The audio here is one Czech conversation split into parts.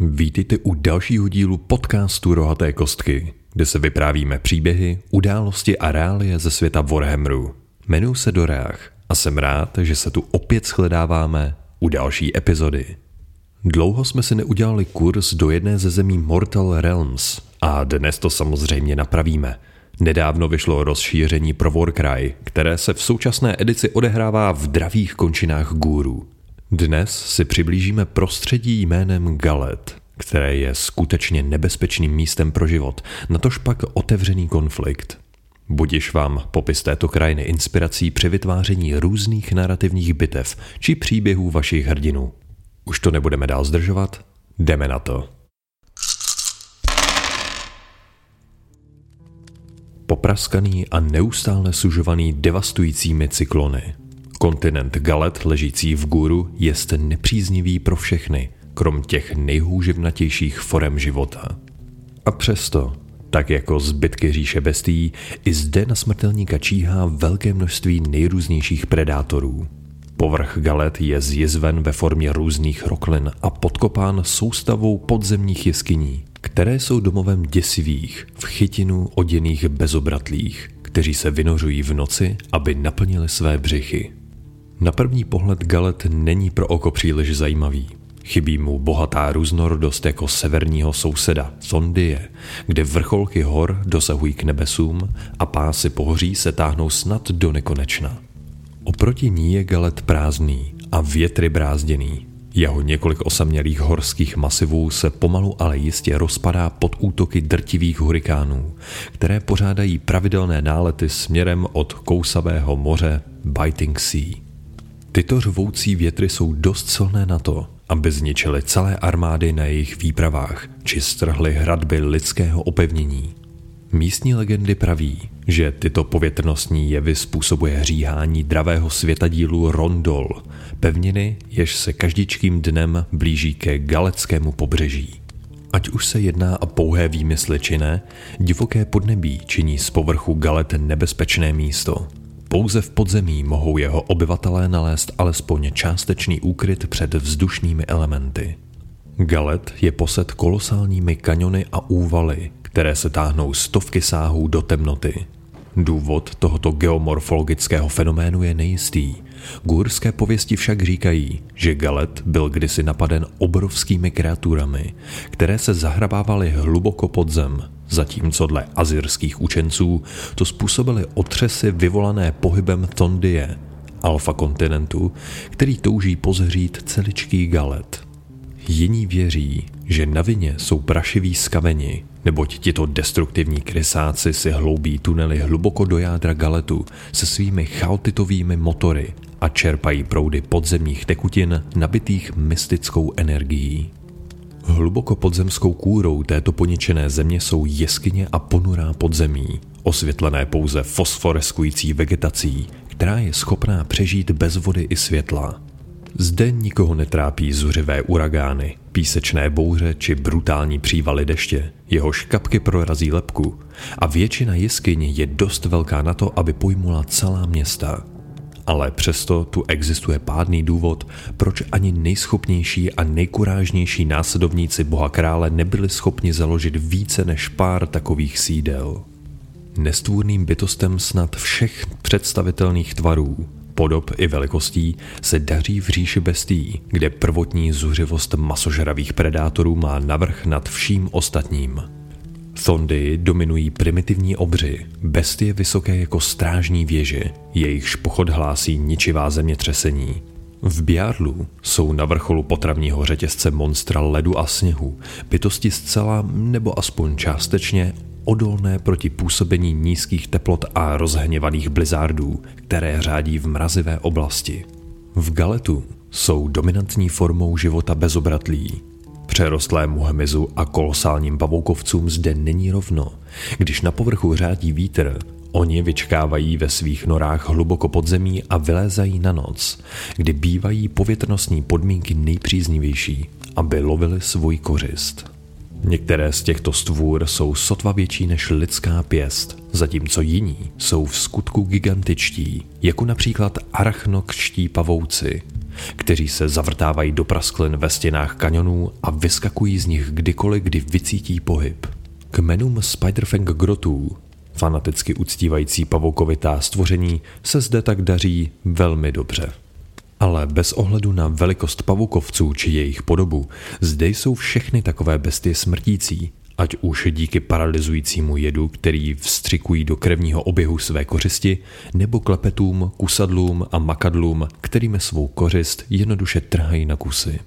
Vítejte u dalšího dílu podcastu Rohaté kostky, kde se vyprávíme příběhy, události a reálie ze světa Warhammeru. Jmenuji se Dorách a jsem rád, že se tu opět shledáváme u další epizody. Dlouho jsme si neudělali kurz do jedné ze zemí Mortal Realms a dnes to samozřejmě napravíme. Nedávno vyšlo rozšíření pro Warcry, které se v současné edici odehrává v dravých končinách gůru. Dnes si přiblížíme prostředí jménem Galet, které je skutečně nebezpečným místem pro život, natož pak otevřený konflikt. Budiš vám popis této krajiny inspirací při vytváření různých narrativních bitev či příběhů vašich hrdinů. Už to nebudeme dál zdržovat, jdeme na to. Popraskaný a neustále sužovaný devastujícími cyklony. Kontinent Galet ležící v Guru je nepříznivý pro všechny, krom těch nejhůživnatějších forem života. A přesto, tak jako zbytky říše bestí, i zde na smrtelníka číhá velké množství nejrůznějších predátorů – Povrch galet je zjizven ve formě různých roklin a podkopán soustavou podzemních jeskyní, které jsou domovem děsivých, v chytinu oděných bezobratlých, kteří se vynořují v noci, aby naplnili své břichy. Na první pohled galet není pro oko příliš zajímavý. Chybí mu bohatá různorodost jako severního souseda, Sondie, kde vrcholky hor dosahují k nebesům a pásy pohoří se táhnou snad do nekonečna. Oproti ní je Galet prázdný a větry brázděný. Jeho několik osamělých horských masivů se pomalu ale jistě rozpadá pod útoky drtivých hurikánů, které pořádají pravidelné nálety směrem od kousavého moře Biting Sea. Tyto řvoucí větry jsou dost silné na to, aby zničily celé armády na jejich výpravách či strhly hradby lidského opevnění. Místní legendy praví, že tyto povětrnostní jevy způsobuje hříhání dravého světadílu Rondol, pevniny, jež se každičkým dnem blíží ke galeckému pobřeží. Ať už se jedná o pouhé výmysly či ne, divoké podnebí činí z povrchu Galet nebezpečné místo. Pouze v podzemí mohou jeho obyvatelé nalézt alespoň částečný úkryt před vzdušnými elementy. Galet je posed kolosálními kaniony a úvaly, které se táhnou stovky sáhů do temnoty. Důvod tohoto geomorfologického fenoménu je nejistý. Gůrské pověsti však říkají, že Galet byl kdysi napaden obrovskými kreaturami, které se zahrabávaly hluboko pod zem, zatímco dle azyrských učenců to způsobily otřesy vyvolané pohybem Thondie, alfa kontinentu, který touží pozhřít celičký Galet. Jiní věří, že na vině jsou prašiví skaveni, neboť tito destruktivní krysáci si hloubí tunely hluboko do jádra galetu se svými chaotitovými motory a čerpají proudy podzemních tekutin nabitých mystickou energií. Hluboko podzemskou kůrou této poničené země jsou jeskyně a ponurá podzemí, osvětlené pouze fosforeskující vegetací, která je schopná přežít bez vody i světla. Zde nikoho netrápí zuřivé uragány, písečné bouře či brutální přívaly deště, jehož kapky prorazí lepku a většina jeskyní je dost velká na to, aby pojmula celá města. Ale přesto tu existuje pádný důvod, proč ani nejschopnější a nejkurážnější následovníci boha krále nebyli schopni založit více než pár takových sídel. Nestvůrným bytostem snad všech představitelných tvarů podob i velikostí se daří v říši bestí, kde prvotní zuřivost masožravých predátorů má navrh nad vším ostatním. Thondy dominují primitivní obři, bestie vysoké jako strážní věže, jejichž pochod hlásí ničivá zemětřesení. V Biarlu jsou na vrcholu potravního řetězce monstra ledu a sněhu bytosti zcela nebo aspoň částečně odolné proti působení nízkých teplot a rozhněvaných blizzardů, které řádí v mrazivé oblasti. V Galetu jsou dominantní formou života bezobratlí. Přerostlému hmyzu a kolosálním pavoukovcům zde není rovno. Když na povrchu řádí vítr, oni vyčkávají ve svých norách hluboko pod zemí a vylézají na noc, kdy bývají povětrnostní podmínky nejpříznivější, aby lovili svůj kořist. Některé z těchto stvůr jsou sotva větší než lidská pěst, zatímco jiní jsou v skutku gigantičtí, jako například arachnokští pavouci, kteří se zavrtávají do prasklin ve stěnách kanionů a vyskakují z nich kdykoliv, kdy vycítí pohyb. Kmenům Spiderfang grotů, fanaticky uctívající pavoukovitá stvoření, se zde tak daří velmi dobře. Ale bez ohledu na velikost pavukovců či jejich podobu, zde jsou všechny takové bestie smrtící, ať už díky paralyzujícímu jedu, který vstřikují do krevního oběhu své kořisti, nebo klepetům, kusadlům a makadlům, kterými svou kořist jednoduše trhají na kusy.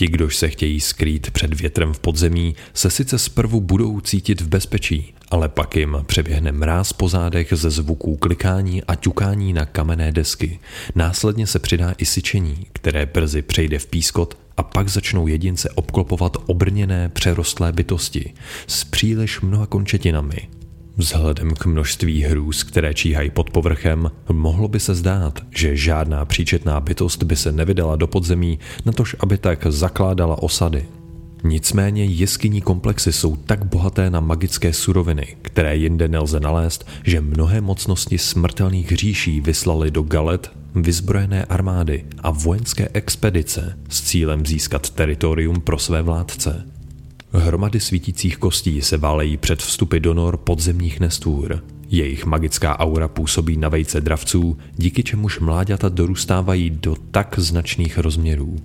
Ti, kdož se chtějí skrýt před větrem v podzemí, se sice zprvu budou cítit v bezpečí, ale pak jim přeběhne mráz po zádech ze zvuků klikání a ťukání na kamenné desky. Následně se přidá i syčení, které brzy přejde v pískot a pak začnou jedince obklopovat obrněné přerostlé bytosti s příliš mnoha končetinami, Vzhledem k množství hrůz, které číhají pod povrchem, mohlo by se zdát, že žádná příčetná bytost by se nevydala do podzemí, natož aby tak zakládala osady. Nicméně jeskyní komplexy jsou tak bohaté na magické suroviny, které jinde nelze nalézt, že mnohé mocnosti smrtelných říší vyslali do Galet vyzbrojené armády a vojenské expedice s cílem získat teritorium pro své vládce. Hromady svítících kostí se válejí před vstupy do nor podzemních nestvůr. Jejich magická aura působí na vejce dravců, díky čemuž mláďata dorůstávají do tak značných rozměrů.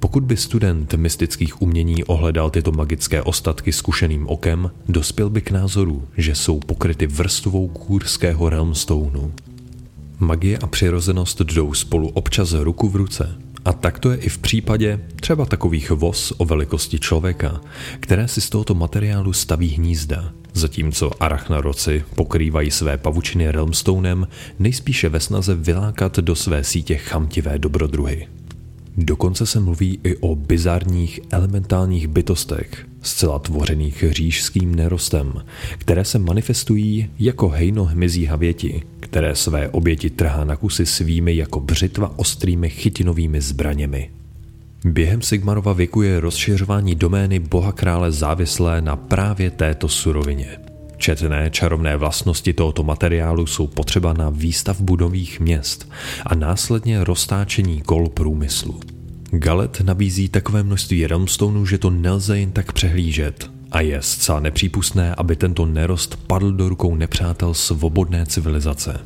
Pokud by student mystických umění ohledal tyto magické ostatky zkušeným okem, dospěl by k názoru, že jsou pokryty vrstvou kůrského realmstoneu. Magie a přirozenost jdou spolu občas ruku v ruce. A tak to je i v případě třeba takových voz o velikosti člověka, které si z tohoto materiálu staví hnízda, zatímco arachnaroci pokrývají své pavučiny realmstonem nejspíše ve snaze vylákat do své sítě chamtivé dobrodruhy. Dokonce se mluví i o bizarních elementálních bytostech, zcela tvořených řížským nerostem, které se manifestují jako hejno hmyzí havěti, které své oběti trhá na kusy svými jako břitva ostrými chytinovými zbraněmi. Během Sigmarova věku je rozšiřování domény boha krále závislé na právě této surovině. Četné čarovné vlastnosti tohoto materiálu jsou potřeba na výstavbu nových měst a následně roztáčení kol průmyslu. Galet nabízí takové množství realmstoneů, že to nelze jen tak přehlížet a je zcela nepřípustné, aby tento nerost padl do rukou nepřátel svobodné civilizace.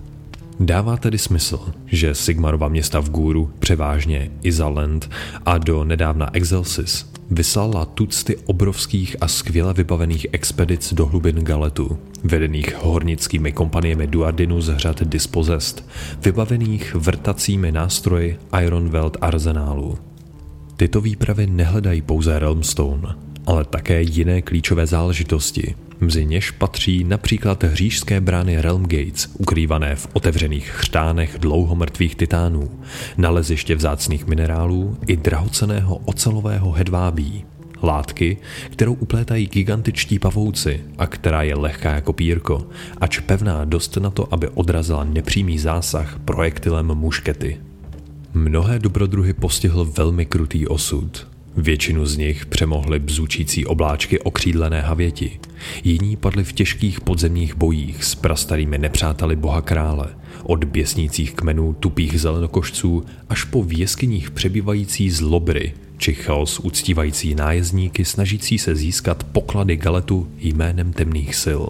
Dává tedy smysl, že Sigmarova města v Guru, převážně Izaland a do nedávna Exelsis, vyslala tucty obrovských a skvěle vybavených expedic do hlubin Galetu, vedených hornickými kompaniemi Duardinu z řad Dispossessed, vybavených vrtacími nástroji Ironveld arzenálu. Tyto výpravy nehledají pouze Realmstone, ale také jiné klíčové záležitosti. Mzi něž patří například hřížské brány Realm Gates, ukrývané v otevřených chřtánech dlouhomrtvých titánů, naleziště vzácných minerálů i drahoceného ocelového hedvábí, látky, kterou uplétají gigantičtí pavouci a která je lehká jako pírko, ač pevná dost na to, aby odrazila nepřímý zásah projektilem muškety. Mnohé dobrodruhy postihl velmi krutý osud. Většinu z nich přemohly bzučící obláčky okřídlené havěti. Jiní padli v těžkých podzemních bojích s prastarými nepřáteli boha krále, od běsnících kmenů tupých zelenokošců až po v jeskyních přebývající zlobry, či chaos uctívající nájezdníky snažící se získat poklady galetu jménem temných sil.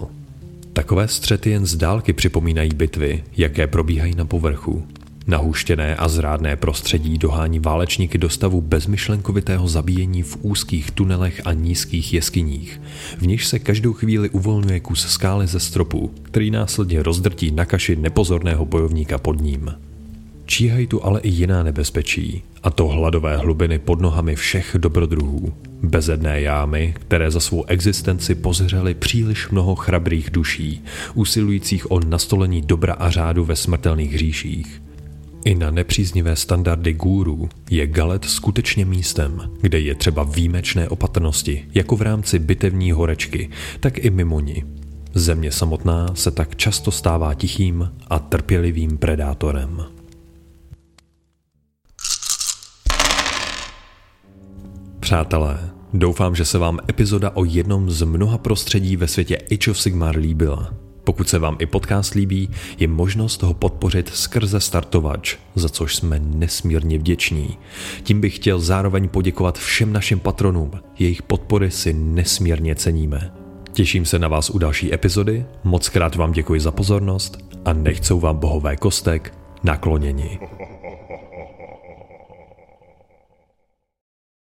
Takové střety jen z dálky připomínají bitvy, jaké probíhají na povrchu, Nahuštěné a zrádné prostředí dohání válečníky do stavu bezmyšlenkovitého zabíjení v úzkých tunelech a nízkých jeskyních, v nichž se každou chvíli uvolňuje kus skály ze stropu, který následně rozdrtí na kaši nepozorného bojovníka pod ním. Číhají tu ale i jiná nebezpečí, a to hladové hlubiny pod nohami všech dobrodruhů. Bezedné jámy, které za svou existenci pozřely příliš mnoho chrabrých duší, usilujících o nastolení dobra a řádu ve smrtelných říších. I na nepříznivé standardy gůrů je Galet skutečně místem, kde je třeba výjimečné opatrnosti, jako v rámci bitevní horečky, tak i mimo ní. Země samotná se tak často stává tichým a trpělivým predátorem. Přátelé, Doufám, že se vám epizoda o jednom z mnoha prostředí ve světě Age of Sigmar líbila. Pokud se vám i podcast líbí, je možnost ho podpořit skrze startovač, za což jsme nesmírně vděční. Tím bych chtěl zároveň poděkovat všem našim patronům, jejich podpory si nesmírně ceníme. Těším se na vás u další epizody, moc krát vám děkuji za pozornost a nechcou vám bohové kostek nakloněni.